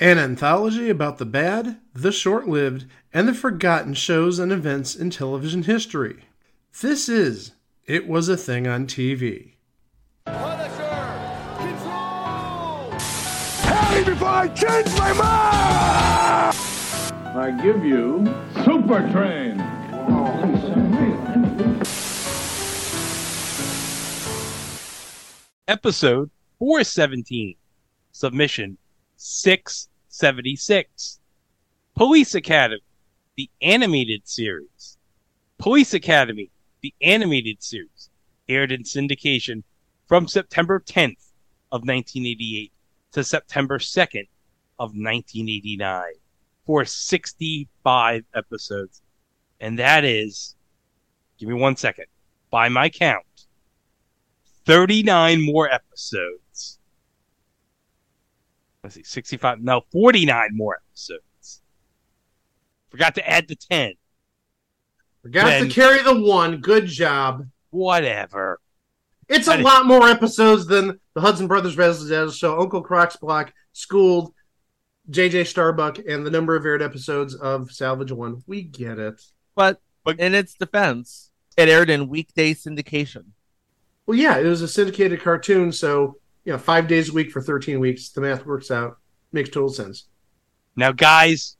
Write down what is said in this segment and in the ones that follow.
An anthology about the bad, the short lived, and the forgotten shows and events in television history. This is It Was a Thing on TV. Punisher! Control! Tell me before I change my mind! I give you Super Train. episode 417, submission 676. Police Academy, the animated series. Police Academy, the animated series, aired in syndication from September 10th of 1988 to September 2nd of 1989 for 65 episodes. And that is, give me one second, by my count, 39 more episodes. Let's see, 65, no, 49 more episodes. Forgot to add the 10. Forgot Then- to carry the one. Good job. Whatever. It's a I- lot more episodes than the Hudson Brothers Residential Show, Uncle Croc's Block, Schooled, JJ Starbuck, and the number of aired episodes of Salvage One. We get it. But, But- in its defense, it aired in weekday syndication. Well, yeah, it was a syndicated cartoon, so you know, five days a week for thirteen weeks. The math works out. Makes total sense. Now, guys,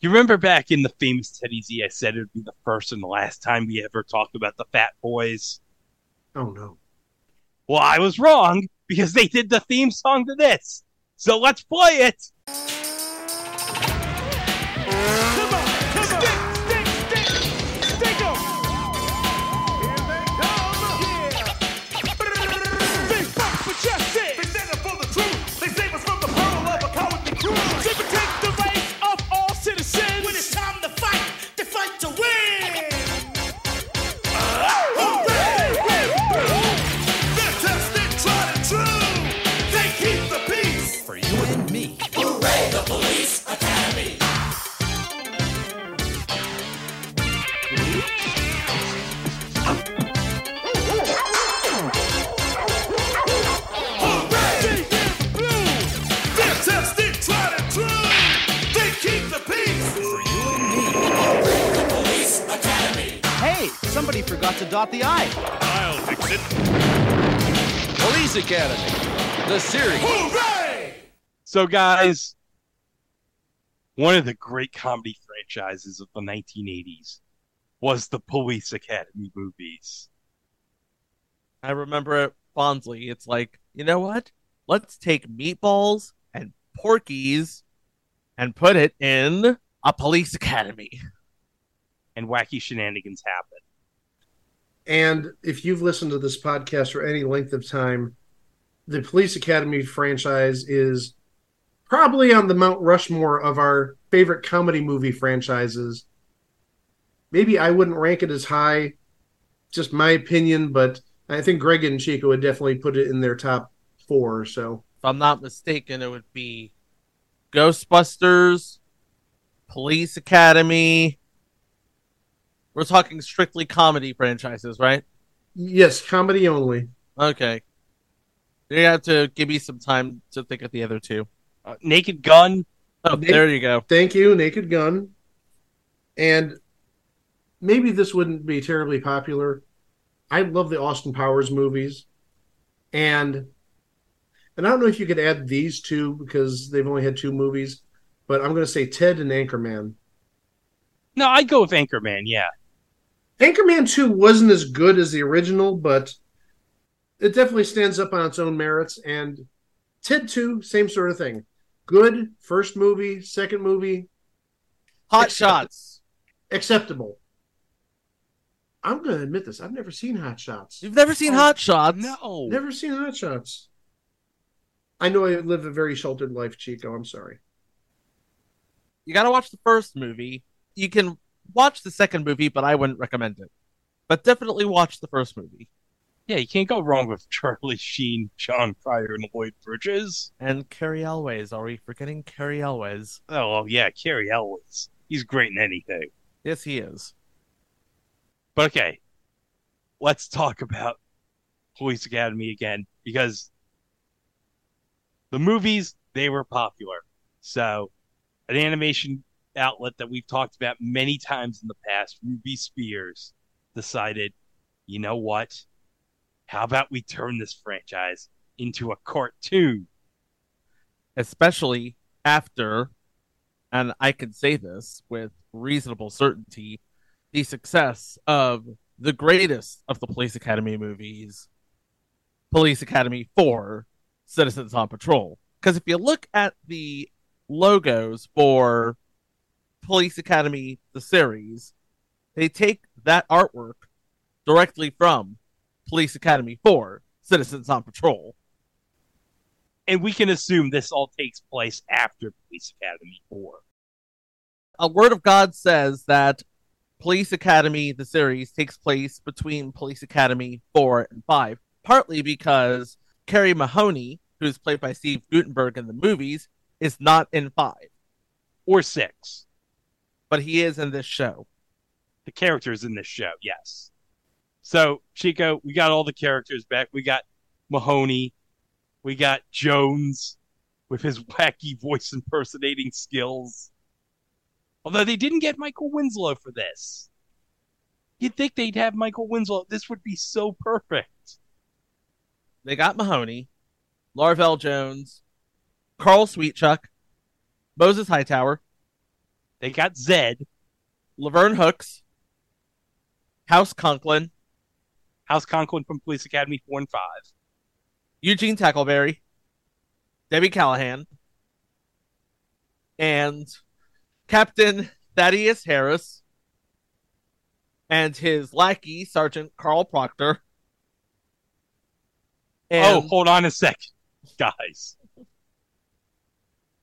you remember back in the famous Teddy Z, I said it would be the first and the last time we ever talked about the Fat Boys. Oh no. Well, I was wrong because they did the theme song to this. So let's play it. The eye. I'll fix it! Police Academy, the series. Hooray! So, guys, one of the great comedy franchises of the 1980s was the Police Academy movies. I remember it fondly. It's like, you know what? Let's take meatballs and Porky's and put it in a police academy. And wacky shenanigans happen. And if you've listened to this podcast for any length of time, the Police Academy franchise is probably on the Mount Rushmore of our favorite comedy movie franchises. Maybe I wouldn't rank it as high, just my opinion, but I think Greg and Chico would definitely put it in their top four. So If I'm not mistaken, it would be Ghostbusters, Police Academy. We're talking strictly comedy franchises, right? yes, comedy only. Okay. You have to give me some time to think of the other two. Uh, Naked Gun, Oh, Nick- there you go. Thank you, Naked Gun. And maybe this wouldn't be terribly popular. I love the Austin Powers movies. And and I don't know if you could add these two because they've only had two movies, but I'm going to say Ted and Anchorman. No, I'd go with Anchorman, yeah. Anchorman 2 wasn't as good as the original, but it definitely stands up on its own merits. And Ted 2, same sort of thing. Good first movie, second movie, Hot Accept- Shots. acceptable. I'm going to admit this. I've never seen Hot Shots. You've never seen Oh, Hot Shots? No. Never seen Hot Shots. I know I live a very sheltered life, Chico. I'm sorry. You got to watch the first movie. You can watch the second movie, but I wouldn't recommend it. But definitely watch the first movie. Yeah, you can't go wrong with Charlie Sheen, Jon Cryer, and Lloyd Bridges. And Cary Elwes. Are we forgetting Cary Elwes? Oh, yeah, Cary Elwes. He's great in anything. Yes, he is. But okay, let's talk about Police Academy again because the movies they were popular. So, an animation outlet that we've talked about many times in the past, Ruby Spears, decided, you know what? How about we turn this franchise into a cartoon? especially after, and I can say this with reasonable certainty, the success of the greatest of the Police Academy movies, Police Academy 4, Citizens on Patrol. Because if you look at the logos for Police Academy, the series, they take that artwork directly from Police Academy 4, Citizens on Patrol. And we can assume this all takes place after Police Academy 4. a word of God says that Police Academy, the series, takes place between Police Academy 4 and 5, partly because Carey Mahoney, who's played by Steve Guttenberg in the movies, is not in 5, Or 6. But he is in this show. The characters in this show, yes. So, Chico, we got all the characters back. We got Mahoney. We got Jones with his wacky voice impersonating skills. Although they didn't get Michael Winslow for this. You'd think they'd have Michael Winslow. This would be so perfect. They got Mahoney, Larvell Jones, Carl Sweetchuck, Moses Hightower, They got Zed, Laverne Hooks, House Conklin, House Conklin from Police Academy 4 and 5. Eugene Tackleberry, Debbie Callahan, and Captain Thaddeus Harris, and his lackey, Sergeant Carl Proctor. oh, hold on a second, guys.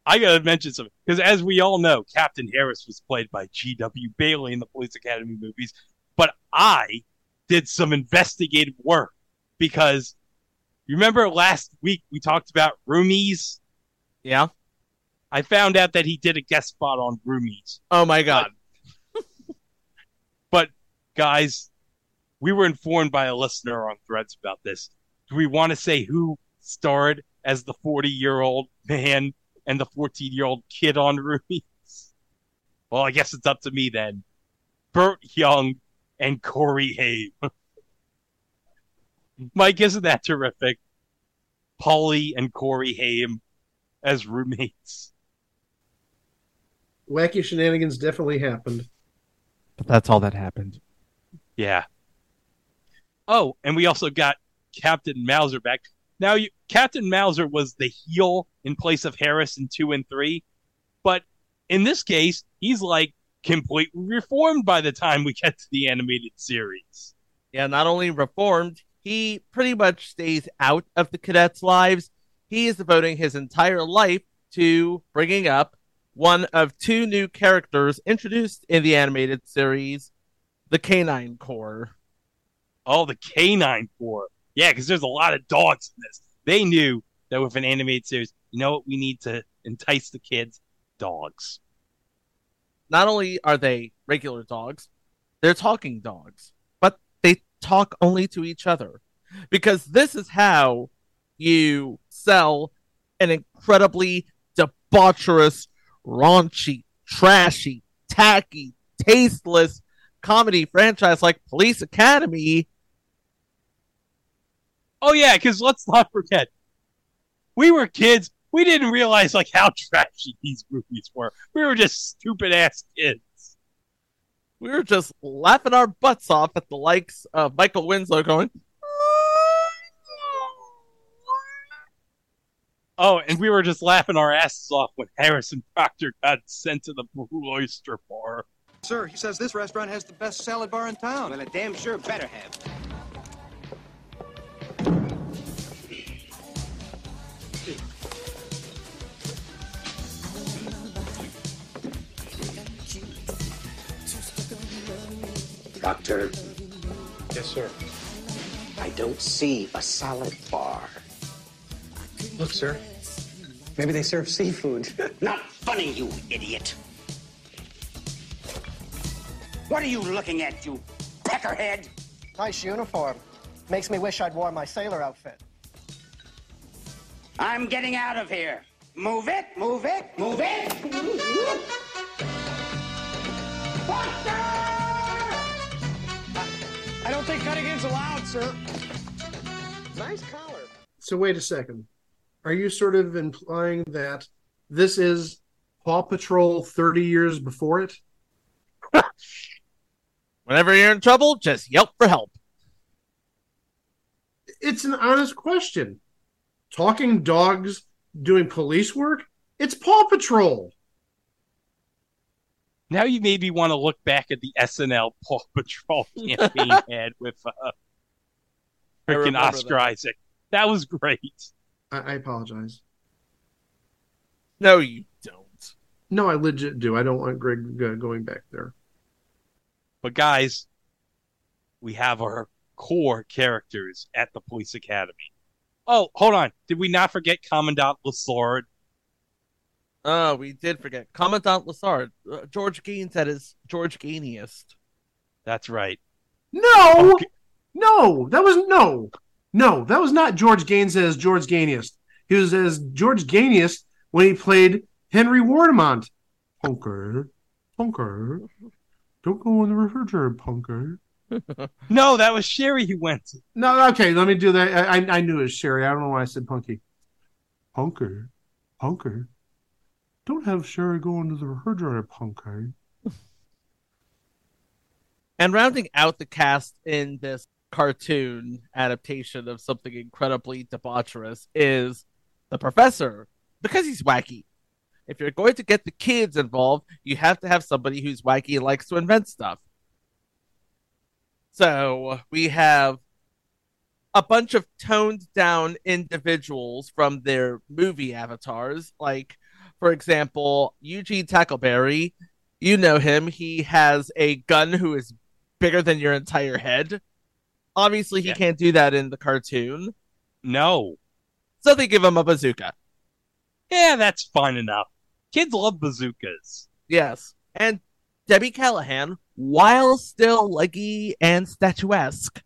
I gotta mention something because, as we all know, Captain Harris was played by G.W. Bailey in the Police Academy movies. But I did some investigative work because you remember last week we talked about Roomies. yeah. I found out that he did a guest spot on Roomies. Oh my God. But guys, we were informed by a listener on Threads about this. Do we want to say who starred as the 40 year old man and the 14 year old kid on Roomies? Well, I guess it's up to me then. Burt Young and Corey Haim. Mike, isn't that terrific? Paulie and Corey Haim as roommates. Wacky shenanigans definitely happened. But that's all that happened. Yeah. Oh, and we also got Captain Mauser back. Now, you, Captain Mauser was the heel in place of Harris in two and three, but in this case, he's like completely reformed by the time we get to the animated series. Yeah, not only reformed, he pretty much stays out of the cadets' lives. He is devoting his entire life to bringing up one of two new characters introduced in the animated series, the Canine Corps. Oh, the Canine Corps. Yeah, because there's a lot of dogs in this. They knew that with an animated series, you know what we need to entice the kids? Dogs. Not only are they regular dogs, they're talking dogs, but they talk only to each other. Because this is how you sell an incredibly debaucherous, raunchy, trashy, tacky, tasteless comedy franchise like Police Academy. Oh yeah, because let's not forget, we were kids. We didn't realize like how trashy these movies were. We were just stupid ass kids. We were just laughing our butts off at the likes of Michael Winslow going, Oh, and we were just laughing our asses off when Harrison Proctor got sent to the Blue Oyster Bar. Sir, he says this restaurant has the best salad bar in town. Well, it damn sure better have. Doctor, Yes, sir. I don't see a salad bar. Look, sir. Maybe they serve seafood. Not funny, you idiot. What are you looking at, you peckerhead? Nice uniform. Makes me wish I'd worn my sailor outfit. I'm getting out of here. Move it, move it, move it. I don't think cutting in's allowed, sir. Nice collar. So wait a second. Are you sort of implying that this is Paw Patrol 30 years before it? Whenever you're in trouble, just yelp for help. It's an honest question. Talking dogs doing police work? It's Paw Patrol. Now you maybe want to look back at the SNL Paw Patrol campaign ad with uh, freaking remember Oscar that. Isaac. That was great. I, I apologize. No, you don't. No, I legit do. I don't want Greg uh, going back there. But guys, we have our core characters at the police academy. Oh, hold on. Did we not forget Commandant Lassard? Oh, we did forget. Commandant Lassard. Uh, George Gaynes at his George Gainiest. That's right. No, Okay. no, that was no, no, that was not George Gaynes as George Gainiest. He was as George Gainiest when he played Henry Warnimont. Punker, punker, don't go in the refrigerator, punker. No, that was Cherie who went. No, okay, let me do that. I, I, I knew it was Cherie. I don't know why I said punky. Punker, punker, don't have Cherie go into the refrigerator, punker. And rounding out the cast in this cartoon adaptation of something incredibly debaucherous is the professor, because he's wacky. If you're going to get the kids involved, you have to have somebody who's wacky and likes to invent stuff. So we have a bunch of toned down individuals from their movie avatars. Like, for example, Eugene Tackleberry. You know him. He has a gun who is bigger than your entire head. Obviously, he Yeah. can't do that in the cartoon. No. So they give him a bazooka. Yeah, that's fine enough. Kids love bazookas. Yes. And Debbie Callahan, while still leggy and statuesque,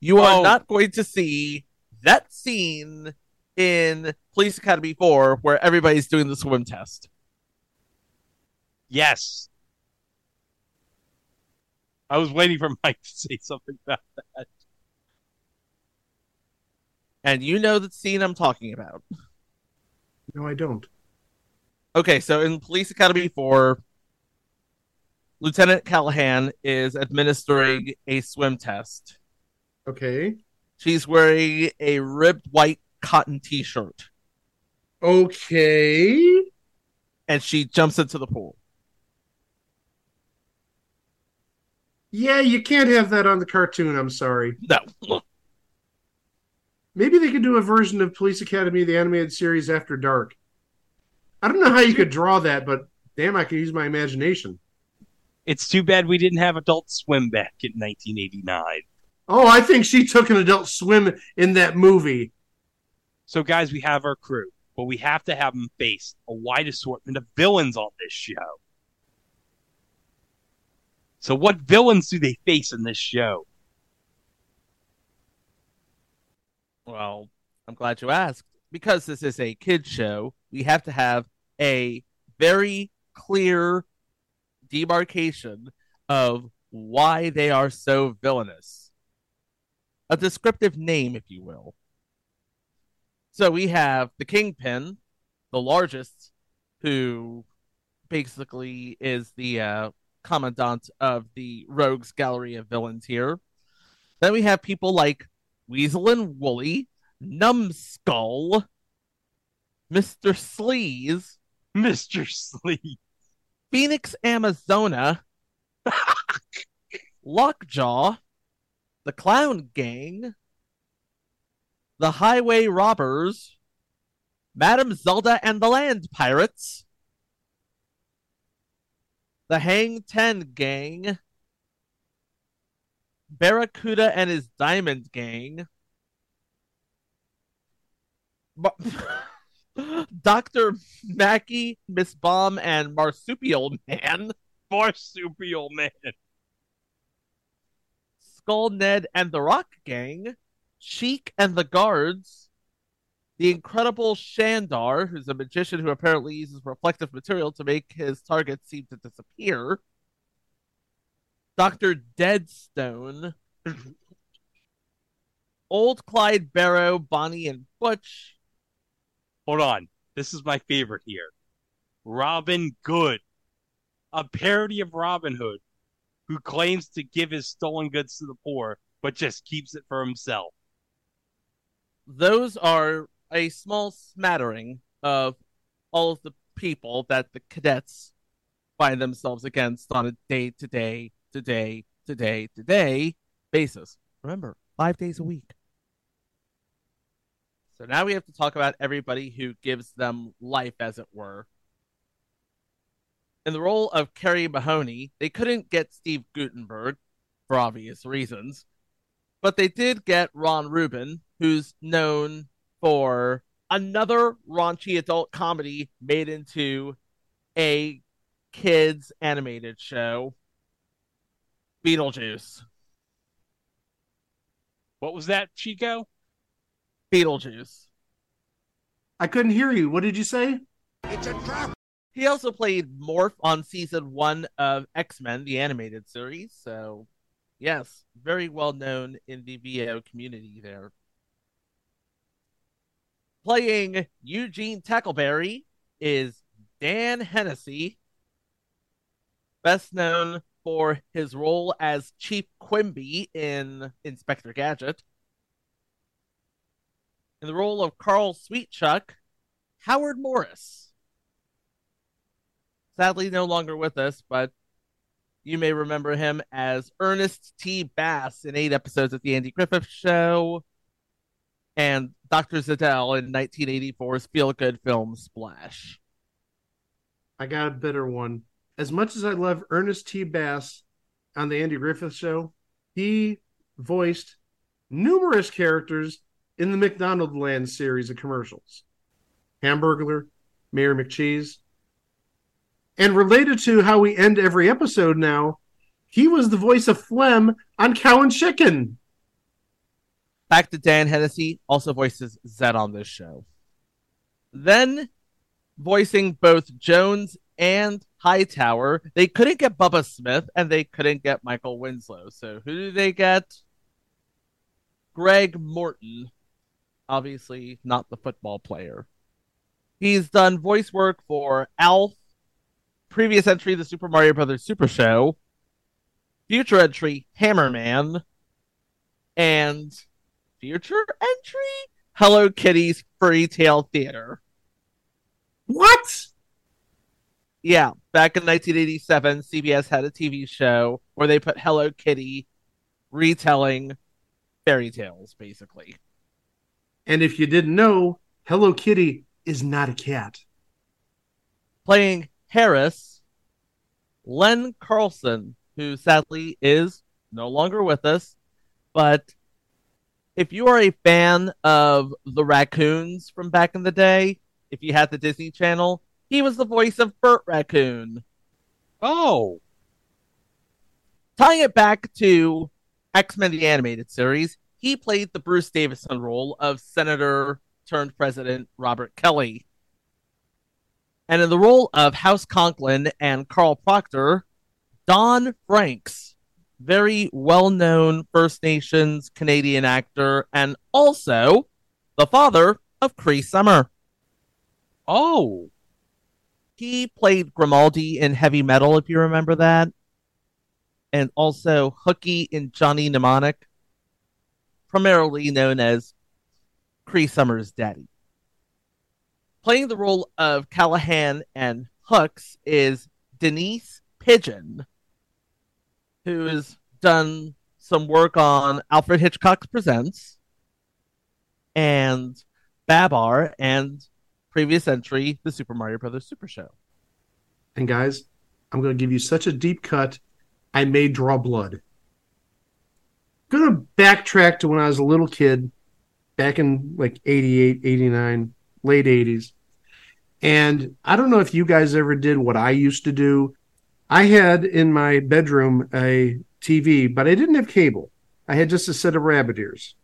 you are Oh. not going to see that scene in Police Academy 4 where everybody's doing the swim test. Yes. I was waiting for Mike to say something about that. And you know the scene I'm talking about. No, I don't. Okay, so in Police Academy 4, Lieutenant Callahan is administering a swim test. Okay. She's wearing a ribbed white cotton t shirt Okay. and she jumps into the pool. Yeah, you can't have that on the cartoon. I'm sorry. No. Maybe they could do a version of Police Academy, the animated series After Dark. I don't know how you could draw that, but damn, I could use my imagination. It's too bad we didn't have Adult Swim back in 1989. Oh, I think she took an adult swim in that movie. So, guys, we have our crew, but we have to have them face a wide assortment of villains on this show. So, what villains do they face in this show? Well, I'm glad you asked. Because this is a kids show, we have to have a very clear demarcation of why they are so villainous. A descriptive name, if you will. So we have the Kingpin, the largest, who basically is the uh, commandant of the Rogues Gallery of Villains here. Then we have people like Weasel and Woolly, Numbskull, Mr. Sleaze, Mr. Sleep. Phoenix Amazona, Lockjaw, the Clown Gang, the Highway Robbers, Madame Zelda and the Land Pirates, the Hang Ten Gang, Barracuda and his Diamond Gang, Dr. Mackey, Miss Bomb, and Marsupial Man, Marsupial Man. Skull Ned and the Rock Gang, Sheik and the Guards, The incredible Shandar, who's a magician who apparently uses reflective material to make his targets seem to disappear. Dr. Deadstone. Old Clyde Barrow, Bonnie, and Butch. Hold on. This is my favorite here. Robin Good, a parody of Robin Hood, who claims to give his stolen goods to the poor, but just keeps it for himself. Those are a small smattering of all of the people that the cadets find themselves against on a day to day, to day, to day, to day basis. Remember, five days a week. So now we have to talk about everybody who gives them life, as it were. In the role of Carey Mahoney, they couldn't get Steve Guttenberg for obvious reasons, but they did get Ron Rubin, who's known for another raunchy adult comedy made into a kids animated show, Beetlejuice. What was that, Chico? Beetlejuice. I couldn't hear you. What did you say? He also played Morph on season one of X Men, the animated series. So, yes, very well known in the VO community there. Playing Eugene Tackleberry is Dan Hennessy, best known for his role as Chief Quimby in Inspector Gadget. In the role of Carl Sweetchuck, Howard Morris. Sadly, no longer with us, but you may remember him as Ernest T. Bass in eight episodes of The Andy Griffith Show and Dr. Zidell in 1984's feel good film Splash. I got a better one. As much as I love Ernest T. Bass on the Andy Griffith Show, he voiced numerous characters in the McDonald Land series of commercials. Hamburglar, Mayor McCheese. And related to how we end every episode now, he was the voice of Flem on Cow and Chicken. Back to Dan Hennessy, also voices Zed on this show. Then voicing both Jones and Hightower, they couldn't get Bubba Smith and they couldn't get Michael Winslow. So who do they get? Greg Morton, obviously not the football player. He's done voice work for Alf, previous entry the Super Mario Brothers Super Show, future entry Hammerman, and future entry Hello Kitty's Fairy Tale Theater. What? Yeah, back in 1987, CBS had a TV show where they put Hello Kitty retelling fairy tales, basically. And if you didn't know, Hello Kitty is not a cat. Playing Harris, Len Carlson, who sadly is no longer with us, but if you are a fan of the raccoons from back in the day, if you had the Disney Channel, he was the voice of Bert Raccoon. Oh, Tying it back to X Men the Animated Series, he played the Bruce Davison role of Senator turned President Robert Kelly. And in the role of House Conklin and Carl Proctor, Don Francks, very well known First Nations Canadian actor, and also the father of Cree Summer. oh, He played Grimaldi in Heavy Metal, if you remember that. And also Hooky in Johnny Mnemonic, primarily known as Cree Summer's daddy. Playing the role of Callahan and Hooks is Denise Pigeon, who has done some work on Alfred Hitchcock's Presents and Babar and previous entry, the Super Mario Brothers Super Show. And guys, I'm going to give you such a deep cut, I may draw blood. going to backtrack to when I was a little kid, back in like 88, 89, late 80s. And I don't know if you guys ever did what I used to do. I had in my bedroom a TV, but I didn't have cable. I had just a set of rabbit ears.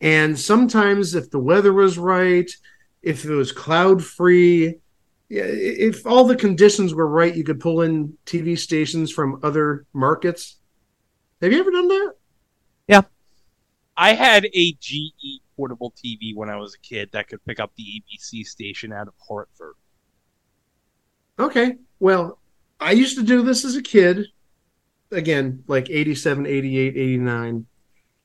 And sometimes, if the weather was right, if it was cloud free, if all the conditions were right, you could pull in TV stations from other markets. Have you ever done that? Yeah. I had a GE portable TV when I was a kid that could pick up the ABC station out of Hartford. Okay. Well, I used to do this as a kid. Again, like 87, 88, 89.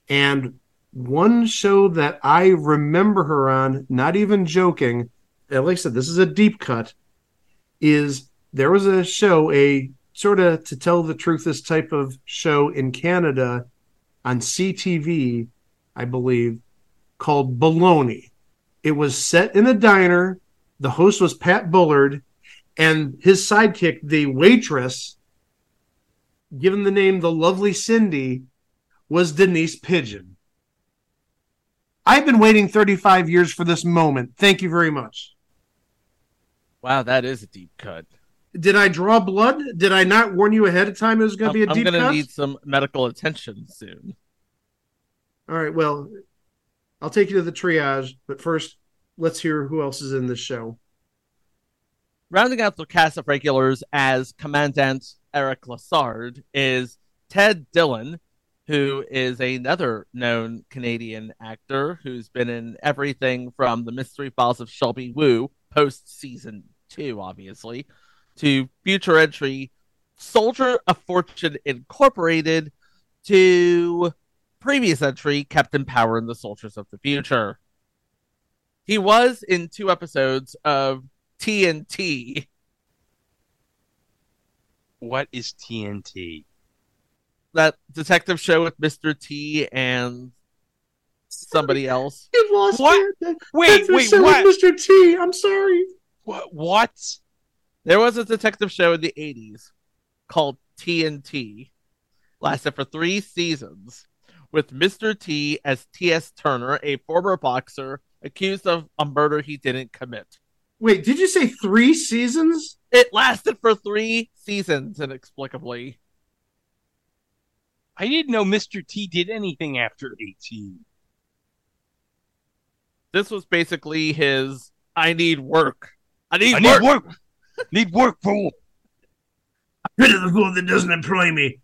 And one show that I remember her on, not even joking, like I said, this is a deep cut, is there was a show, a sort of to tell the truth, this type of show in Canada on CTV, I believe, called Baloney. It was set in a diner. The host was Pat Bullard, and his sidekick, the waitress, given the name the lovely Cindy, was Denise Pigeon. I've been waiting 35 years for this moment. Thank you very much. Wow, that is a deep cut. Did I draw blood? Did I not warn you ahead of time it was going to be a I'm deep cut? need some medical attention soon. All right, well, I'll take you to the triage, but first, let's hear who else is in this show. Rounding out the cast of regulars as Commandant Eric Lassard is Ted Dillon, who is another known Canadian actor who's been in everything from The Mystery Files of Shelby Woo, post season two, obviously, to future entry Soldier of Fortune Incorporated, to previous entry Captain Power and the Soldiers of the Future. He was in two episodes of TNT. What is TNT? that detective show with Mr. T and somebody else. You lost What? me. Wait, That's wait, show with what? Mr. T. I'm sorry. What? What? There was a detective show in the 80s called TNT. Lasted for three seasons with Mr. T as T.S. Turner, a former boxer accused of a murder he didn't commit. Wait, did you say three seasons? It lasted for three seasons inexplicably. I didn't know Mr. T did anything after 18. This was basically his I need work. I need I work. need work. need work, fool. Rid of the fool that doesn't employ me.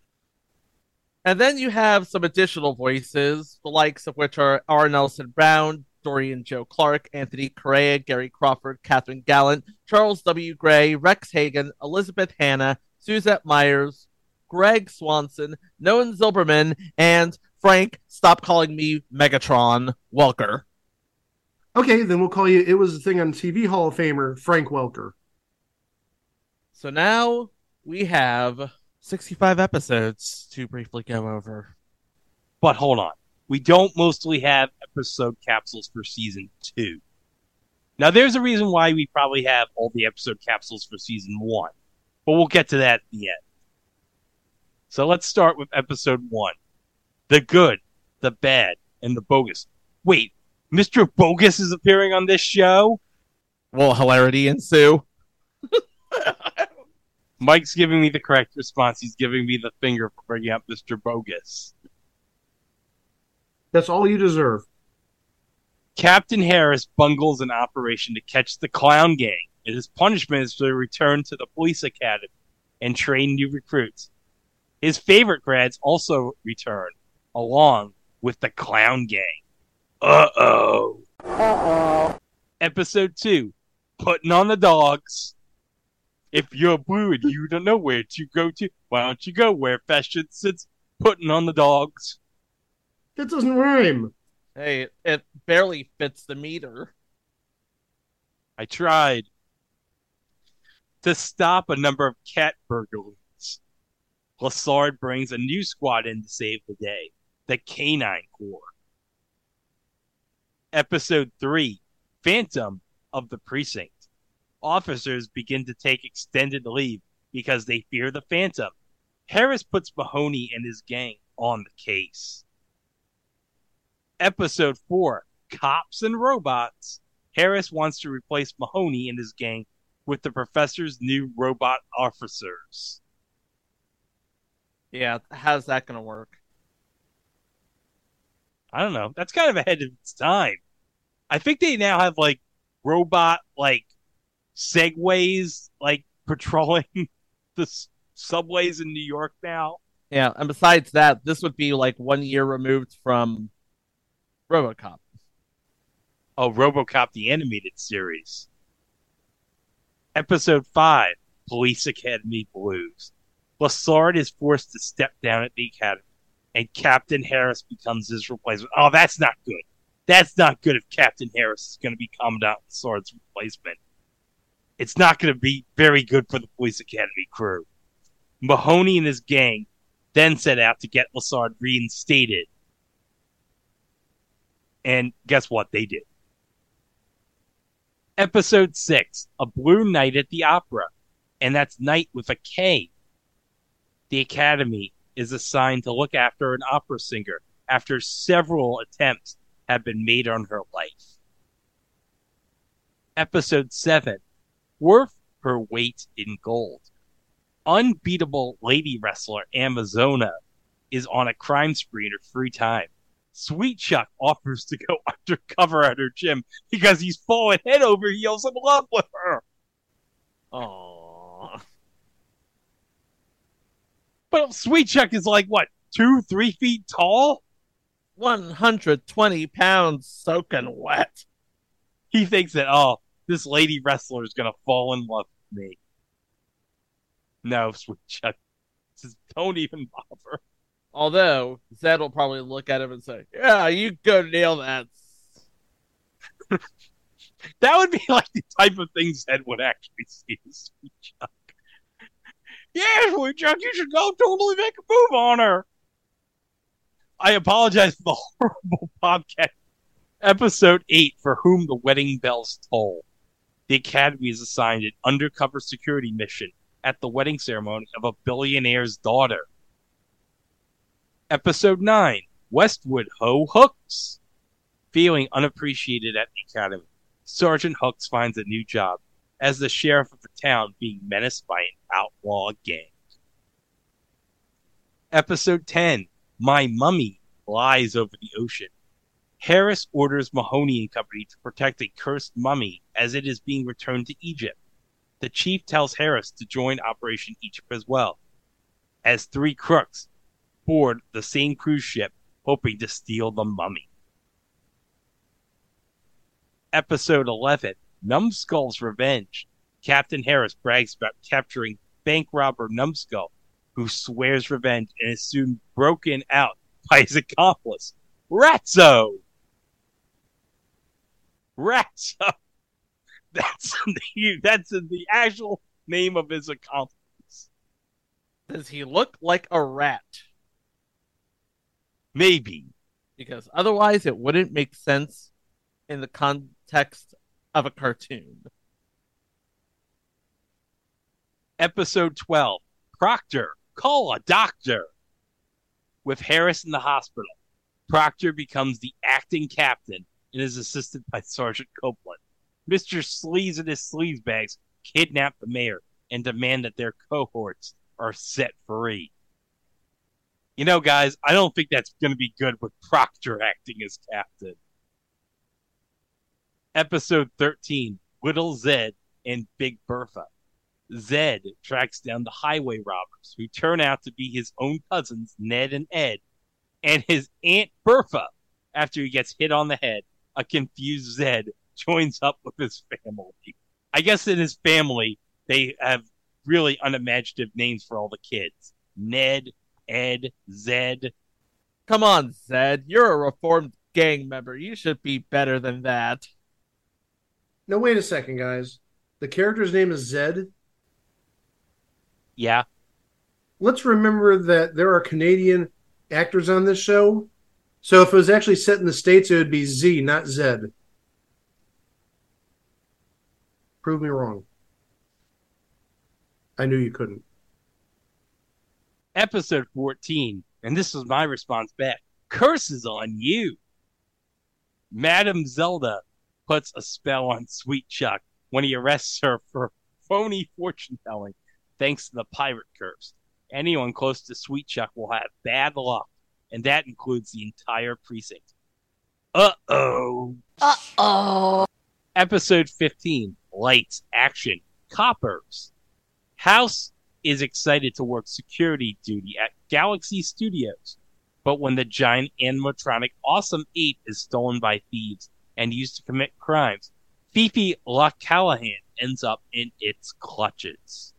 And then you have some additional voices, the likes of which are R. Nelson Brown, Dorian Joe Clark, Anthony Correa, Gary Crawford, Catherine Gallant, Charles W. Gray, Rex Hagon, Elizabeth Hanna, Suzette Myers, Greg Swanson, Noah Zilberman, and Frank, stop calling me Megatron, Welker. Okay, then we'll call you. It was a thing on TV Hall of Famer Frank Welker. So now we have 65 episodes to briefly go over. But hold on. We don't mostly have episode capsules for season two. Now, there's a reason why we probably have all the episode capsules for season one, but we'll get to that at the end. So let's start with episode one The Good, the Bad, and the Bogus. Wait, Mr. Bogus is appearing on this show? Will hilarity ensue? Mike's giving me the correct response. He's giving me the finger for bringing up Mr. Bogus. That's all you deserve. Captain Harris bungles an operation to catch the clown gang, and his punishment is to return to the police academy and train new recruits. His favorite grads also return, along with the clown gang. Uh oh. Uh oh. Episode 2 Putting on the Dogs. If you're blue and you don't know where to go to, why don't you go where fashion sits? Putting on the dogs. That doesn't rhyme. Hey, it barely fits the meter. I tried to stop a number of cat burglaries. Lassard brings a new squad in to save the day the Canine Corps. Episode 3 Phantom of the Precinct. Officers begin to take extended leave because they fear the Phantom. Harris puts Mahoney and his gang on the case. Episode 4 Cops and Robots. Harris wants to replace Mahoney and his gang with the professor's new robot officers. Yeah, how's that going to work? I don't know. That's kind of ahead of its time. I think they now have like robot like segways like patrolling the s- subways in New York now. Yeah, and besides that, this would be like one year removed from RoboCop. Oh, RoboCop the animated series. Episode 5, Police Academy Blues. Lassard is forced to step down at the academy, and Captain Harris becomes his replacement. Oh, that's not good. That's not good if Captain Harris is going to be Commandant Lassard's replacement. It's not going to be very good for the Police Academy crew. Mahoney and his gang then set out to get Lassard reinstated. And guess what? They did. Episode 6 A Blue Night at the Opera. And that's night with a K. The Academy is assigned to look after an opera singer after several attempts have been made on her life. Episode 7 Worth Her Weight in Gold. Unbeatable lady wrestler Amazona is on a crime spree in her free time. Sweetchuck offers to go undercover at her gym because he's falling head over heels in love with her. Oh, But Sweetchuck is like, what, two, three feet tall? 120 pounds soaking wet. He thinks that, oh, this lady wrestler is going to fall in love with me. No, Sweet Chuck. Says, don't even bother. Although Zed will probably look at him and say, "Yeah, you go nail that." That would be like the type of things Zed would actually see Sweetchuck. Yeah, Sweetchuck, you should go totally make a move on her. I apologize for the horrible podcast. Episode 8 For Whom the Wedding Bells Toll. The Academy is assigned an undercover security mission at the wedding ceremony of a billionaire's daughter. Episode 9 Westwood Ho Hooks. Feeling unappreciated at the Academy, Sergeant Hooks finds a new job as the sheriff of the town being menaced by an outlaw gang. Episode 10 My Mummy Lies Over the Ocean. Harris orders Mahoney and Company to protect a cursed mummy as it is being returned to Egypt. The chief tells Harris to join Operation Egypt as well, as three crooks board the same cruise ship hoping to steal the mummy. Episode 11 Numbskull's Revenge. Captain Harris brags about capturing bank robber Numbskull, who swears revenge and is soon broken out by his accomplice, Ratzo. Ratzo. That's the, that's the actual name of his accomplice. Does he look like a rat? Maybe. Because otherwise, it wouldn't make sense in the context of a cartoon. Episode 12 Proctor, call a doctor. With Harris in the hospital, Proctor becomes the acting captain and is assisted by Sergeant Copeland. Mr. Sleaze and his sleazebags kidnap the mayor and demand that their cohorts are set free. You know, guys, I don't think that's going to be good with Proctor acting as captain. Episode 13 Whittle Zed and Big Bertha. Zed tracks down the highway robbers who turn out to be his own cousins, Ned and Ed, and his Aunt Bertha. After he gets hit on the head, a confused Zed joins up with his family. I guess in his family, they have really unimaginative names for all the kids Ned, Ed, Zed. Come on, Zed. You're a reformed gang member. You should be better than that. No, wait a second, guys. The character's name is Zed. Yeah. Let's remember that there are Canadian actors on this show. So if it was actually set in the States, it would be Z, not Zed. Prove me wrong. I knew you couldn't. Episode 14, and this was my response back curses on you. Madam Zelda puts a spell on Sweetchuck when he arrests her for phony fortune telling, thanks to the pirate curse. Anyone close to Sweetchuck will have bad luck, and that includes the entire precinct. Uh oh. Uh oh. Episode 15 Lights, Action, Coppers. House is excited to work security duty at Galaxy Studios. But when the giant animatronic Awesome Ape is stolen by thieves and used to commit crimes, Fifi La Callahan ends up in its clutches.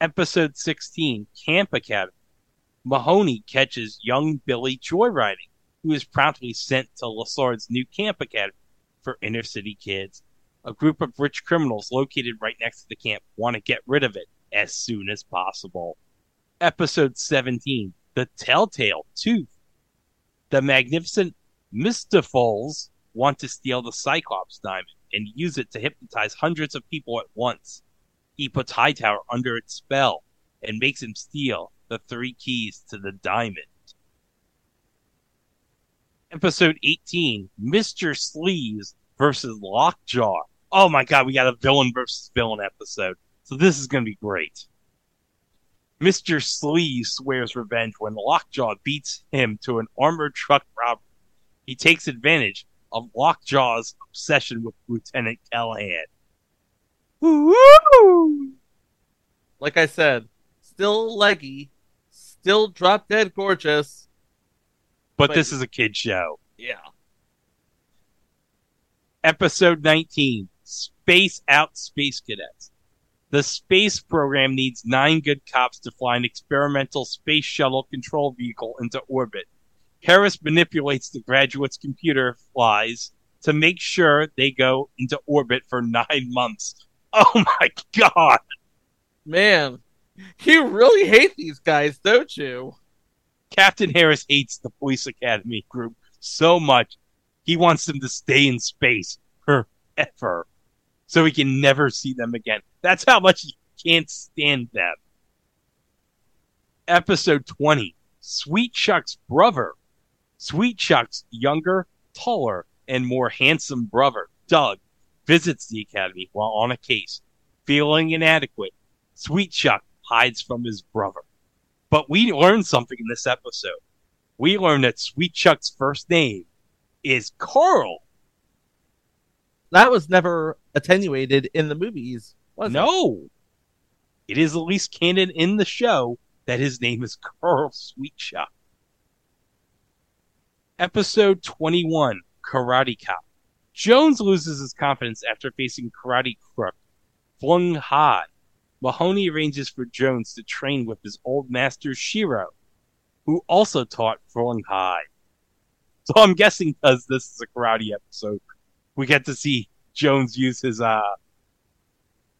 Episode 16 Camp Academy. Mahoney catches young Billy joyriding, who is promptly sent to Lassard's new camp academy for inner city kids. A group of rich criminals located right next to the camp want to get rid of it as soon as possible. Episode 17 The Telltale Tooth. The magnificent Mystifols want to steal the Cyclops diamond and use it to hypnotize hundreds of people at once. He puts Hightower under its spell and makes him steal the three keys to the diamond. Episode 18 Mr. Sleaze versus Lockjaw. Oh my god, we got a villain versus villain episode. So this is going to be great. Mr. Sleaze swears revenge when Lockjaw beats him to an armored truck robbery. He takes advantage of Lockjaw's obsession with Lieutenant Callahan. Woo! Like I said, still leggy, still drop dead gorgeous. But But- this is a kid show. Yeah. Episode 19 Space Out Space Cadets. The space program needs nine good cops to fly an experimental space shuttle control vehicle into orbit. Harris manipulates the graduates' computer flies to make sure they go into orbit for nine months. Oh my god! Man, you really hate these guys, don't you? Captain Harris hates the police academy group so much, he wants them to stay in space forever. So we can never see them again. That's how much he can't stand them. Episode 20 Sweetchuck's brother. Sweetchuck's younger, taller, and more handsome brother, Doug, visits the academy while on a case. Feeling inadequate, Sweetchuck hides from his brother. But we learned something in this episode. We learned that Sweetchuck's first name is Carl. That was never attenuated in the movies, was it? No. It is at least canon in the show that his name is Carl Sweetchuck. Episode 21 Karate Cop. Jones loses his confidence after facing Karate Crook Flung High. Mahoney arranges for Jones to train with his old master Shiro, who also taught Flung High. So I'm guessing because this is a karate episode, we get to see Jones use his uh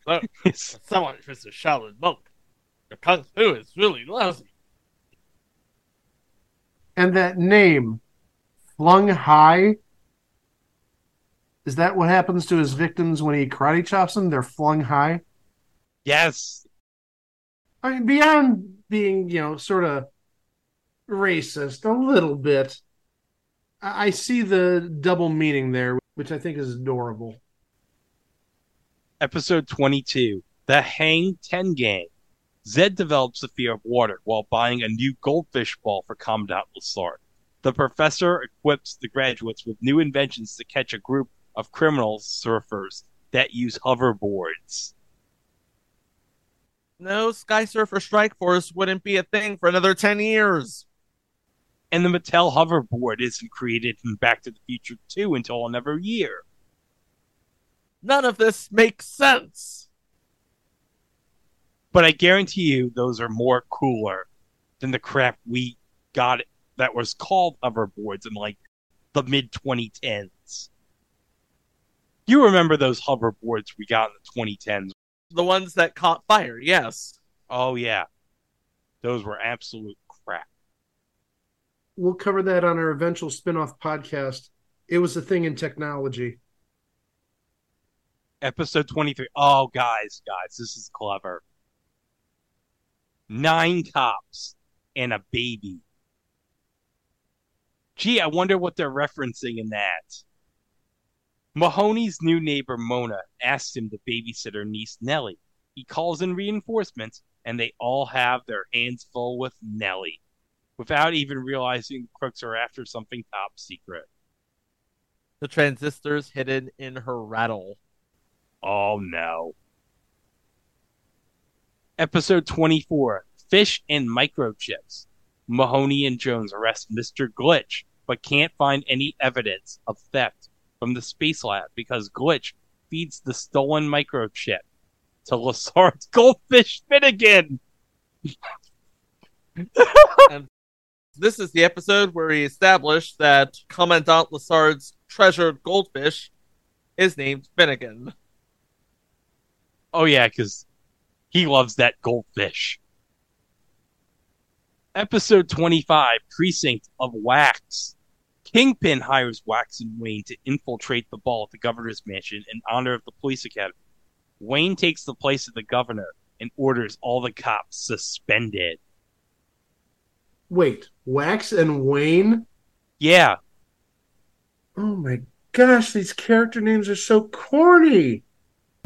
Look, his someone is a Shaolin monk. The kung fu is really lousy. And that name, Flung High, is that what happens to his victims when he karate chops them? They're flung high? yes. I mean, beyond being, you know, sort of racist a little bit, I I see the double meaning there, which I think is adorable. Episode 22 The Hang Ten Gang. Zed develops a fear of water while buying a new goldfish ball for Commandant Lassard. The professor equips the graduates with new inventions to catch a group of criminal surfers that use hoverboards. No Sky Surfer Strike Force wouldn't be a thing for another 10 years. And the Mattel hoverboard isn't created in Back to the Future 2 until another year. None of this makes sense. But I guarantee you those are more cooler than the crap we got that was called hoverboards in like the mid 2010s. You remember those hoverboards we got in the 2010s? The ones that caught fire, yes. Oh, yeah. Those were absolute crap. We'll cover that on our eventual spin off podcast. It was a thing in technology. Episode 23. Oh, guys, guys, this is clever. Nine cops and a baby. Gee, I wonder what they're referencing in that. Mahoney's new neighbor Mona asks him to babysit her niece Nellie. He calls in reinforcements, and they all have their hands full with Nellie. without even realizing the crooks are after something top secret. The transistors hidden in her rattle. Oh no. Episode 24 Fish and Microchips. Mahoney and Jones arrest Mr. Glitch, but can't find any evidence of theft from the space lab because Glitch feeds the stolen microchip to Lassard's goldfish Finnegan. This is the episode where he established that Commandant Lassard's treasured goldfish is named Finnegan. Oh yeah, because he loves that goldfish. Episode 25 Precinct of Wax. Kingpin hires Wax and Wayne to infiltrate the ball at the governor's mansion in honor of the police academy. Wayne takes the place of the governor and orders all the cops suspended. Wait, Wax and Wayne? Yeah, Oh my gosh, these character names are so corny.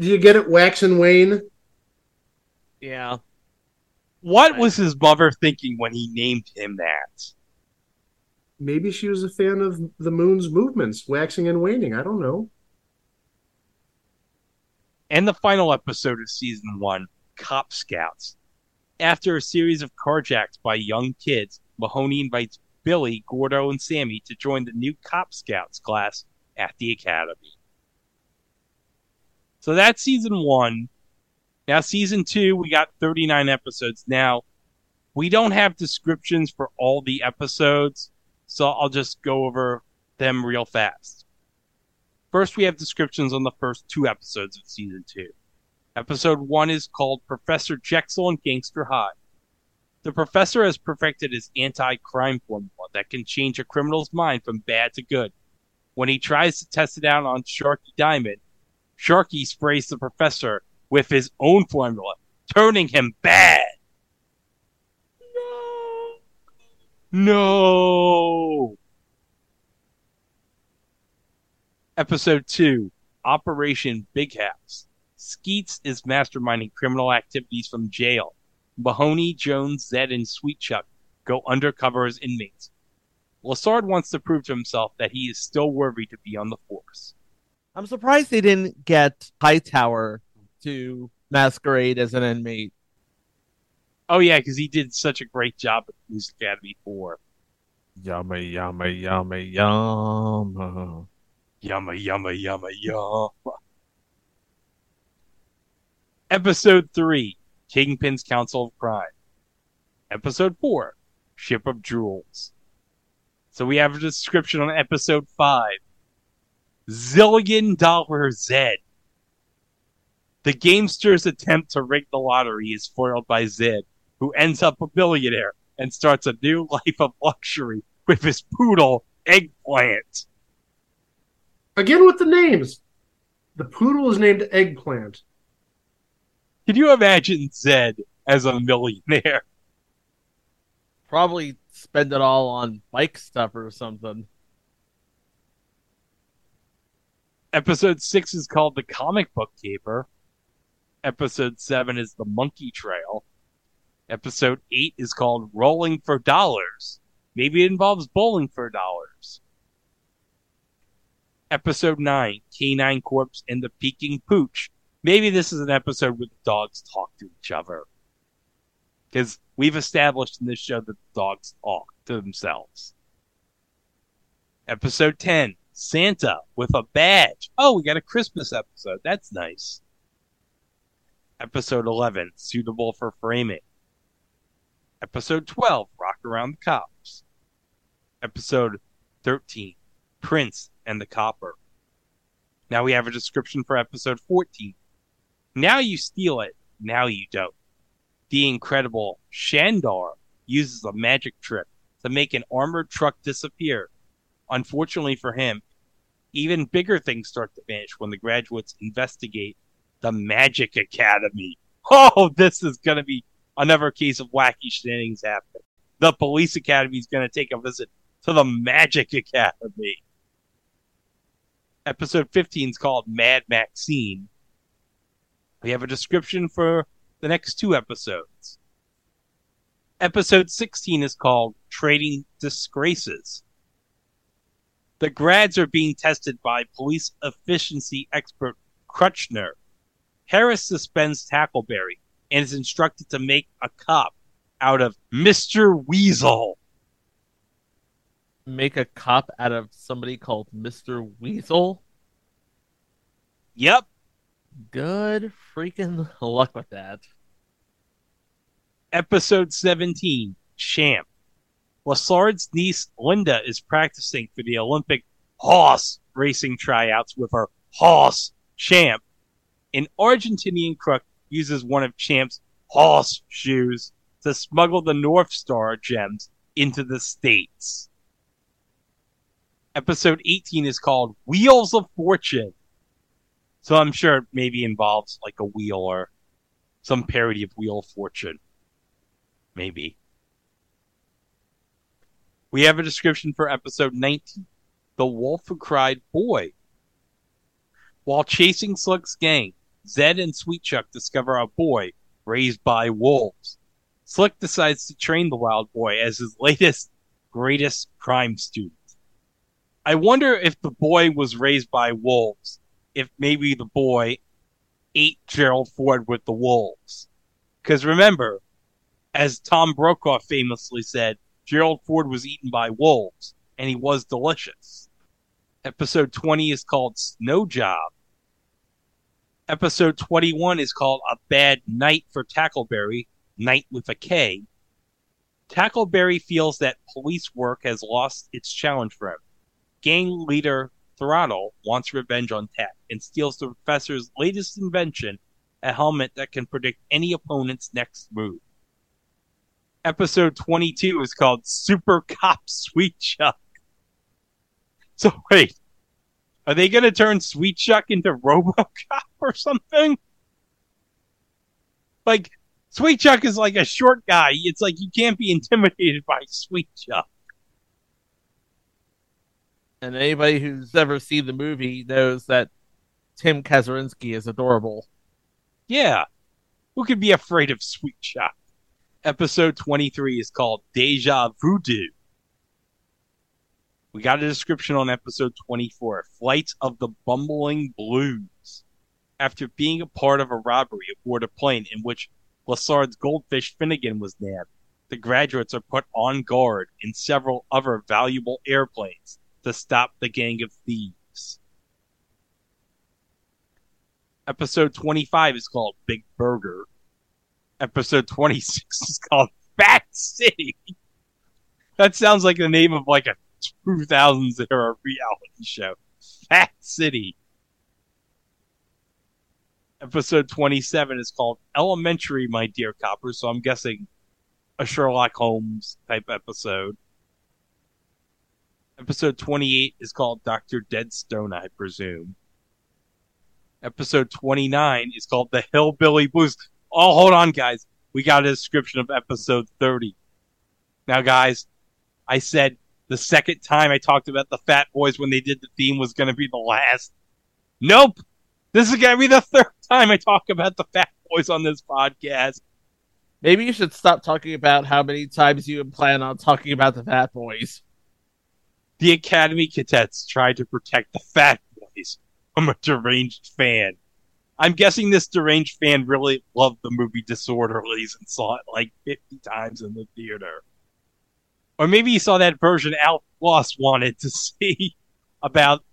Do you get it, Wax and Wayne? Yeah. what was his mother thinking when he named him that? Maybe she was a fan of the moon's movements, waxing and waning. I don't know. and the final episode of season one, Cop Scouts. After a series of carjacks by young kids, Mahoney invites Billy, Gordo, and Sammy to join the new Cop Scouts class at the academy. So that's season one. Now, season two, we got 39 episodes. Now, we don't have descriptions for all the episodes, so I'll just go over them real fast. First, we have descriptions on the first two episodes of season two. Episode one is called Professor Jekyll and Gangster High. The professor has perfected his anti crime formula that can change a criminal's mind from bad to good. When he tries to test it out on Sharky Diamond, Sharky sprays the professor with his own formula, turning him bad. No. No. Episode 2 Operation Big House. Skeets is masterminding criminal activities from jail. Mahoney, Jones, Zed, and Sweetchuck go undercover as inmates. Lassard wants to prove to himself that he is still worthy to be on the force. I'm surprised they didn't get Hightower to masquerade as an inmate. Oh, yeah, because he did such a great job at Police Academy 4. Yummy, yummy, yummy, yum. Yumma, yumma, yumma, yum. Episode 3 Kingpin's Council of Crime. Episode 4 Ship of Jewels. So we have a description on episode 5 Zillion Dollar Zed. The gamester's attempt to rig the lottery is foiled by Zed, who ends up a billionaire and starts a new life of luxury with his poodle, Eggplant. Again with the names. The poodle is named Eggplant. Can you imagine Zed as a millionaire? Probably spend it all on bike stuff or something. Episode 6 is called The Comic Book Keeper. Episode 7 is The Monkey Trail. Episode 8 is called Rolling for Dollars. Maybe it involves bowling for dollars. Episode 9 Canine Corpse and the Peking Pooch. Maybe this is an episode where the dogs talk to each other. Because we've established in this show that the dogs talk to themselves. Episode 10 Santa with a badge. Oh, we got a Christmas episode. That's nice. Episode 11 Suitable for Framing. Episode 12 Rock Around the Cops. Episode 13 Prince and the Copper. Now we have a description for episode 14. Now you steal it, now you don't. The incredible Shandar uses a magic trick to make an armored truck disappear. Unfortunately for him, even bigger things start to vanish when the graduates investigate the Magic Academy. Oh, this is going to be another case of wacky shenanigans happening. The Police Academy is going to take a visit to the Magic Academy. Episode 15 is called Mad Maxine. We have a description for the next two episodes. Episode 16 is called Trading Disgraces. The grads are being tested by police efficiency expert Crutchner. Harris suspends Tackleberry and is instructed to make a cop out of Mr. Weasel. Make a cop out of somebody called Mr. Weasel. Yep. Good freaking luck with that. Episode 17 Champ. Lassard's niece Linda is practicing for the Olympic horse racing tryouts with her horse Champ. An Argentinian crook uses one of Champ's horse shoes to smuggle the North Star gems into the States. Episode 18 is called Wheels of Fortune. So I'm sure it maybe involves like a wheel or some parody of Wheel of Fortune. Maybe. We have a description for episode 19 The Wolf Who Cried Boy. While chasing Slick's gang, Zed and Sweetchuck discover a boy raised by wolves. Slick decides to train the wild boy as his latest, greatest crime student. I wonder if the boy was raised by wolves, if maybe the boy ate Gerald Ford with the wolves. Because remember, as Tom Brokaw famously said, Gerald Ford was eaten by wolves, and he was delicious. Episode 20 is called Snow Job. Episode 21 is called A Bad Night for Tackleberry, Night with a K. Tackleberry feels that police work has lost its challenge for him. Gang leader Throttle wants revenge on Tack and steals the professor's latest invention, a helmet that can predict any opponent's next move. Episode 22 is called Super Cop Sweetchuck. So wait, are they going to turn Sweetchuck into RoboCop or something? Like Sweetchuck is like a short guy. It's like you can't be intimidated by Sweetchuck. And anybody who's ever seen the movie knows that Tim Kazurinsky is adorable. Yeah. Who could be afraid of Sweetchuck? Episode 23 is called Deja Voodoo. We got a description on episode 24 Flights of the Bumbling Blues. After being a part of a robbery aboard a plane in which Lassard's goldfish Finnegan was nabbed, the graduates are put on guard in several other valuable airplanes to stop the gang of thieves. Episode 25 is called Big Burger. Episode 26 is called Fat City. That sounds like the name of like a 2000s era reality show. Fat City. Episode 27 is called Elementary, My Dear Copper, so I'm guessing a Sherlock Holmes type episode. Episode 28 is called Dr. Deadstone, I presume. Episode 29 is called The Hillbilly Blues. Oh, hold on, guys. We got a description of episode 30. Now, guys, I said the second time I talked about the Fat Boys when they did the theme was going to be the last. Nope. This is going to be the third time I talk about the Fat Boys on this podcast. Maybe you should stop talking about how many times you plan on talking about the Fat Boys. The Academy Cadets tried to protect the Fat Boys from a deranged fan. I'm guessing this deranged fan really loved the movie Disorderlies and saw it like 50 times in the theater. Or maybe he saw that version Al Floss wanted to see about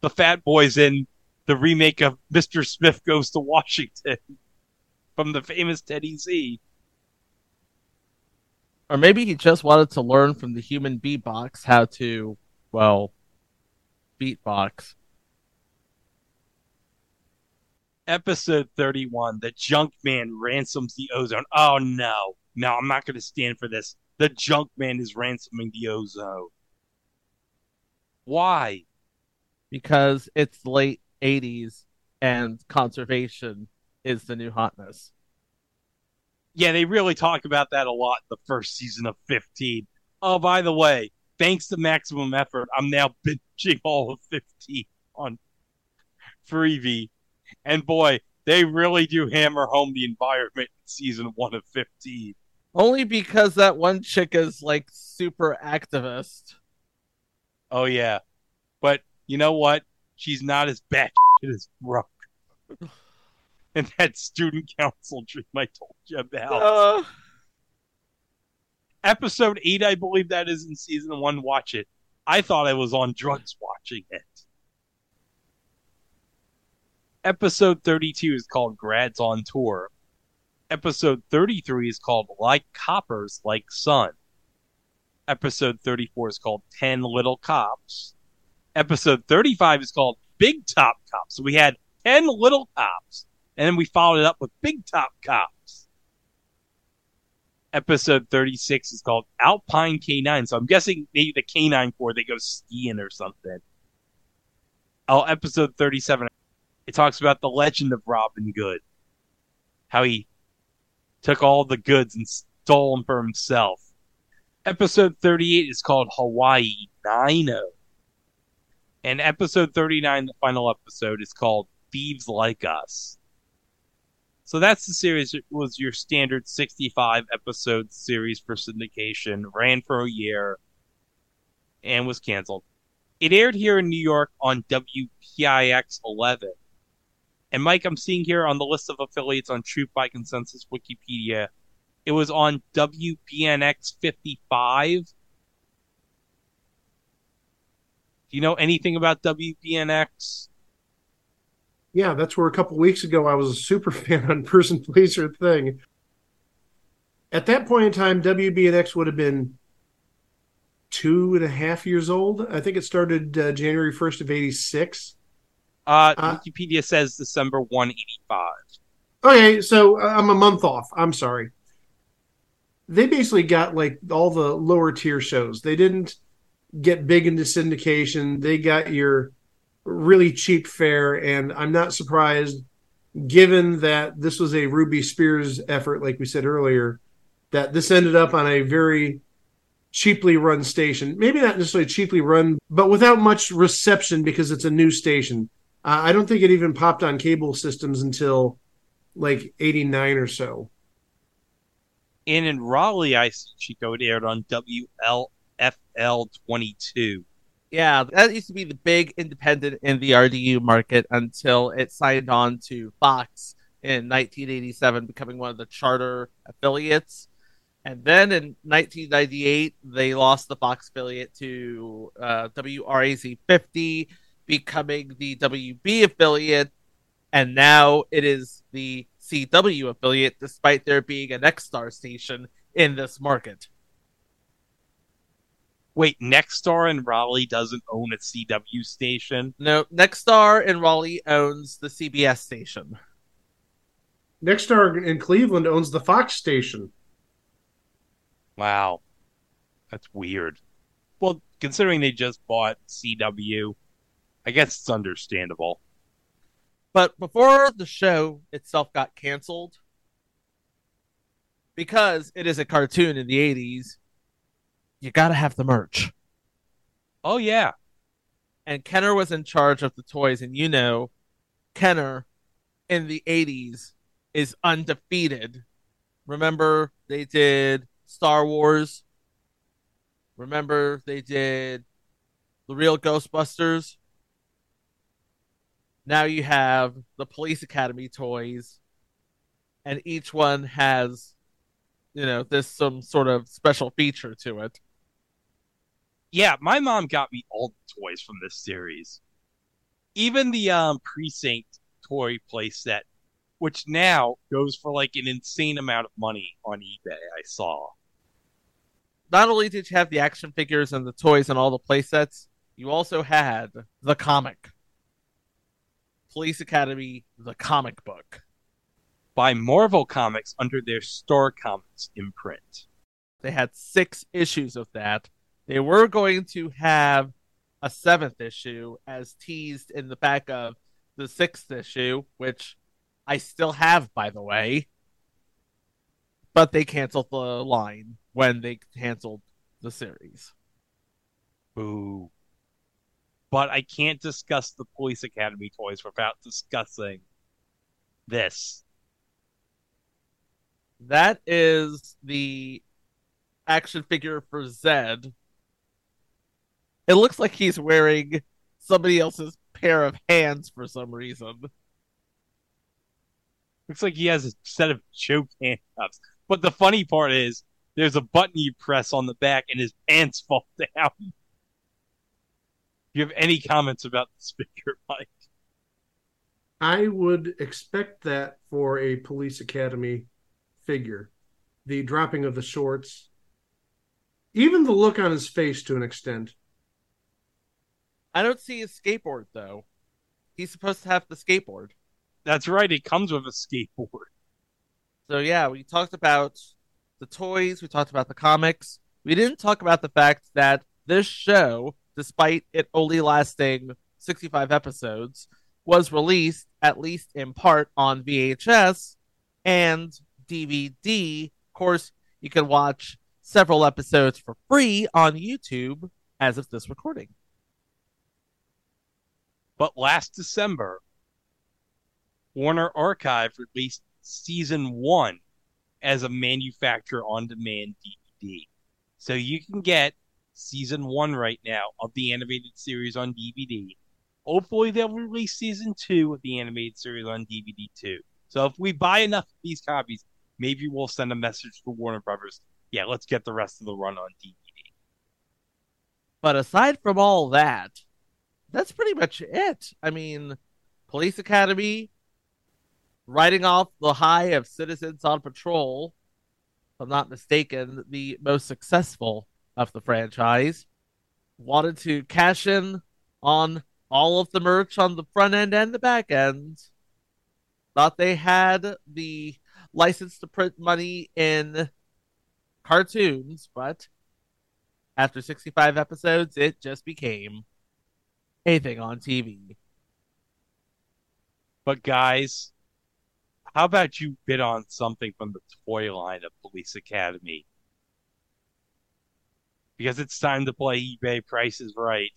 the Fat Boys in the remake of Mr. Smith Goes to Washington from the famous Teddy Z. Or maybe he just wanted to learn from the human beatbox how to, well, beatbox. Episode 31 The Junk Man ransoms the ozone. Oh no. No, I'm not going to stand for this. The Junk Man is ransoming the ozone. Why? Because it's late 80s and conservation is the new hotness. Yeah, they really talk about that a lot in the first season of 15. Oh, by the way, thanks to Maximum Effort, I'm now binging all of 15 on Freevee. And boy, they really do hammer home the environment in season one of 15. Only because that one chick is like super activist. Oh yeah, but you know what? She's not as bad as Brooke. and that student council dream I told you about. Uh, Episode eight, I believe that is in season one. Watch it. I thought I was on drugs watching it. Episode 32 is called Grads on Tour. Episode 33 is called Like Coppers, Like Sun. Episode 34 is called 10 Little Cops. Episode 35 is called Big Top Cops. So we had 10 little cops, and then we followed it up with Big Top Cops. Episode 36 is called Alpine K9. So I'm guessing maybe the K9 Corps, they go skiing or something. Oh, episode 37, it talks about the legend of Robin Good. How he took all the goods and stole them for himself. Episode 38 is called Hawaii Nino. And episode 39, the final episode, is called Thieves Like Us. So that's the series. It was your standard 65 episode series for syndication, ran for a year, and was canceled. It aired here in New York on WPIX 11. And Mike, I'm seeing here on the list of affiliates on Truth by Consensus Wikipedia, it was on WBNX 55. Do you know anything about WBNX? Yeah, that's where a couple weeks ago I was a super fan on Person Pleaser Thing. At that point in time, WBNX would have been two and a half years old. I think it started uh, January 1st of 86. Uh, Uh, Wikipedia says December 185. Okay, so uh, I'm a month off. I'm sorry. They basically got like all the lower tier shows. They didn't get big into syndication. They got your really cheap fare, and I'm not surprised, given that this was a Ruby Spears effort, like we said earlier, that this ended up on a very cheaply run station. Maybe not necessarily cheaply run, but without much reception because it's a new station. Uh, I don't think it even popped on cable systems until like 89 or so. And in Raleigh, I see Chico it aired on WLFL 22. yeah, that used to be the big independent in the RDU market until it signed on to Fox in 1987, becoming one of the charter affiliates. And then in 1998, they lost the Fox affiliate to uh, WRAZ 50, becoming the WB affiliate. And now it is the CW affiliate, despite there being an Nexstar station in this market. Wait, Nexstar in Raleigh doesn't own a CW station? No, Nexstar in Raleigh owns the CBS station. Nexstar in Cleveland owns the Fox station. Wow. That's weird. Well, considering they just bought CW, I guess it's understandable. But before the show itself got canceled, because it is a cartoon in the 80s, you got to have the merch. Oh, yeah. And Kenner was in charge of the toys. And you know, Kenner in the 80s is undefeated. Remember, they did Star Wars. Remember, they did the real Ghostbusters. Now you have the Police Academy toys, and each one has, you know, this some sort of special feature to it. Yeah, my mom got me all the toys from this series. Even the um precinct toy playset, which now goes for like an insane amount of money on eBay, I saw. Not only did you have the action figures and the toys and all the playsets, you also had the comic. Police Academy, the comic book. By Marvel Comics under their Star Comics imprint. They had six issues of that. They were going to have a seventh issue as teased in the back of the sixth issue, which I still have, by the way. But they canceled the line when they canceled the series. Boo. But I can't discuss the Police Academy toys without discussing this. That is the action figure for Zed. It looks like he's wearing somebody else's pair of hands for some reason. Looks like he has a set of choke handcuffs. But the funny part is, there's a button you press on the back and his pants fall down. Do you have any comments about this figure, Mike? I would expect that for a police academy figure. The dropping of the shorts, even the look on his face to an extent. I don't see his skateboard though. He's supposed to have the skateboard. That's right, he comes with a skateboard. So yeah, we talked about the toys, we talked about the comics. We didn't talk about the fact that this show, despite it only lasting 65 episodes, was released at least in part on VHS and DVD. Of course, you can watch several episodes for free on YouTube as of this recording. But last December, Warner Archive released season one as a manufacturer on demand DVD. So you can get season one right now of the animated series on DVD. Hopefully, oh, they'll release season two of the animated series on DVD too. So if we buy enough of these copies, maybe we'll send a message to Warner Brothers. Yeah, let's get the rest of the run on DVD. But aside from all that, that's pretty much it. I mean, Police Academy, riding off the high of Citizens on Patrol, if I'm not mistaken, the most successful of the franchise, wanted to cash in on all of the merch on the front end and the back end. Thought they had the license to print money in cartoons, but after 65 episodes, it just became a thing on TV. But guys, how about you bid on something from the toy line of Police Academy? Because it's time to play eBay prices right.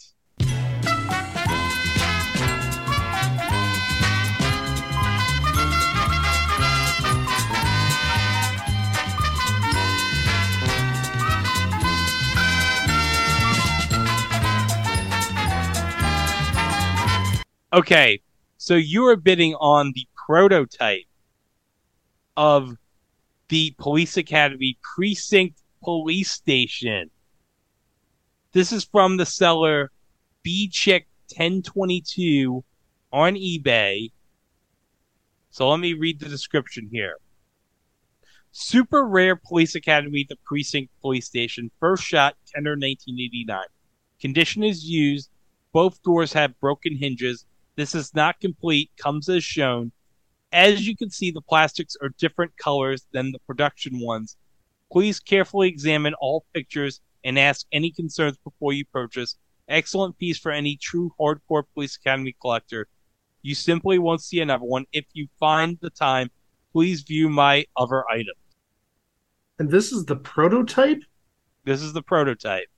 Okay, so you are bidding on the prototype of the Police Academy Precinct Police Station. This is from the seller B Chick 1022 on eBay. So let me read the description here. Super rare Police Academy, the Precinct Police Station. First shot, Kenner 1989. Condition is used. Both doors have broken hinges. This is not complete, comes as shown. As you can see, the plastics are different colors than the production ones. Please carefully examine all pictures and ask any concerns before you purchase. Excellent piece for any true hardcore Police Academy collector. You simply won't see another one. If you find the time, please view my other items. And this is the prototype? This is the prototype.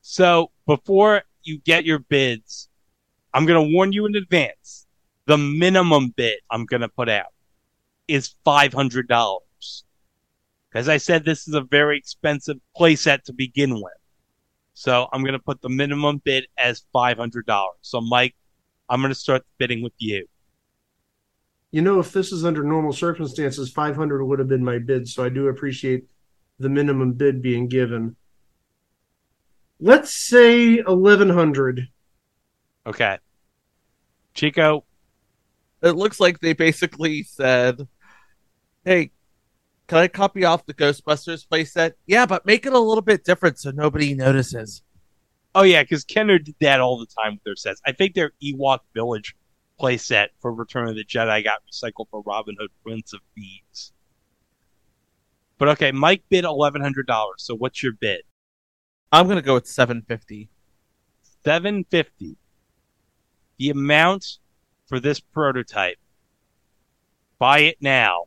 So before you get your bids, I'm going to warn you in advance. The minimum bid I'm going to put out is $500. As I said, this is a very expensive playset to begin with. So I'm going to put the minimum bid as $500. So, Mike, I'm going to start bidding with you. You know, if this is under normal circumstances, 500 would have been my bid. So I do appreciate the minimum bid being given. Let's say 1100. Okay. Chico, It looks like they basically said, "Hey, can I copy off the Ghostbusters playset? Yeah, but make it a little bit different so nobody notices." Oh yeah, because Kenner did that all the time with their sets. I think their Ewok Village playset for Return of the Jedi got recycled for Robin Hood Prince of Thieves. But okay, Mike bid eleven hundred dollars. So what's your bid? I'm gonna go with 750. Seven fifty. The amount for this prototype. Buy it now.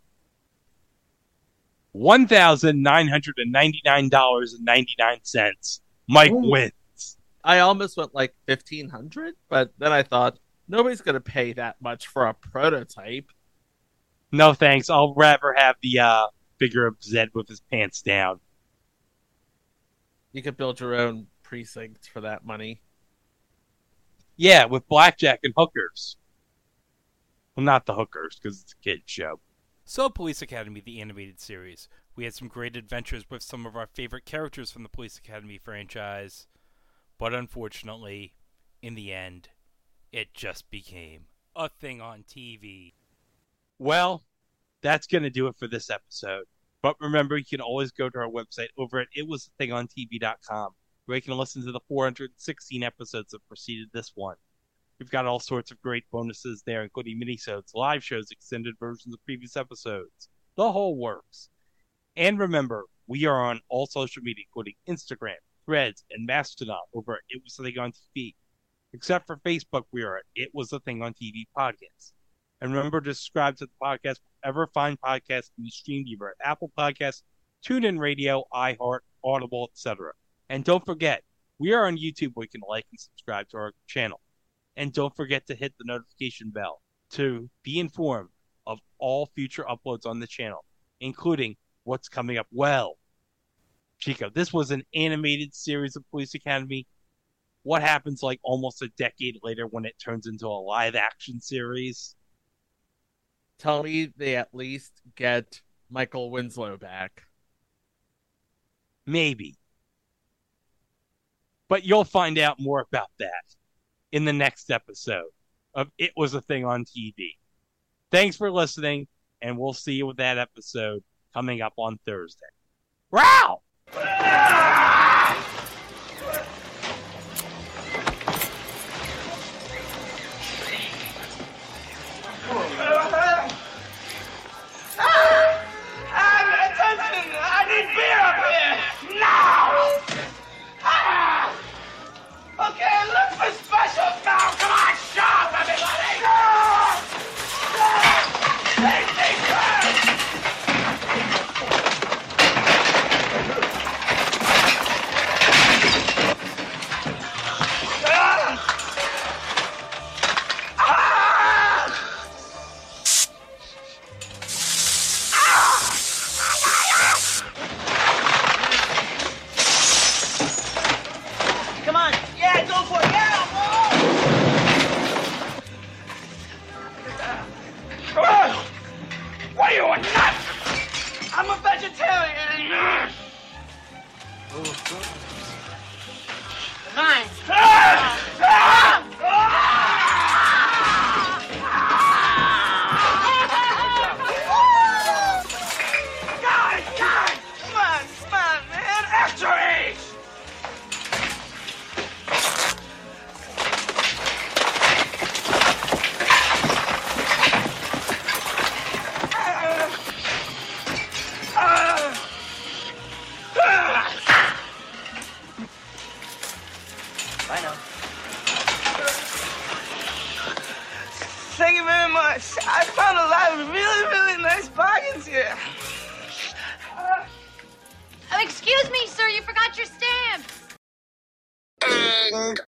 $1,999.99. Mike Ooh. wins. I almost went like 1500 but then I thought nobody's going to pay that much for a prototype. No thanks. I'll rather have the uh, figure of Zed with his pants down. You could build your own precinct for that money. Yeah, with blackjack and hookers. Well, not the hookers because it's a kid show. So, Police Academy, the animated series. We had some great adventures with some of our favorite characters from the Police Academy franchise, but unfortunately, in the end, it just became a thing on TV. Well, that's going to do it for this episode. But remember, you can always go to our website over at itwasthingontv.com where you can listen to the 416 episodes that preceded this one. We've got all sorts of great bonuses there, including minisodes, live shows, extended versions of previous episodes, the whole works. And remember, we are on all social media, including Instagram, Threads, and Mastodon over at It Was a Thing on TV. Except for Facebook, we are at It Was a Thing on TV podcast. And remember to subscribe to the podcast wherever fine podcasts can be streamed either at Apple Podcasts, TuneIn Radio, iHeart, Audible, etc. And don't forget, we are on YouTube where you can like and subscribe to our channel. And don't forget to hit the notification bell to be informed of all future uploads on the channel, including what's coming up. Well, Chico, this was an animated series of Police Academy. What happens like almost a decade later when it turns into a live action series? Tell me they at least get Michael Winslow back. Maybe. But you'll find out more about that in the next episode of It Was a Thing on TV. Thanks for listening, and we'll see you with that episode coming up on Thursday. Wow!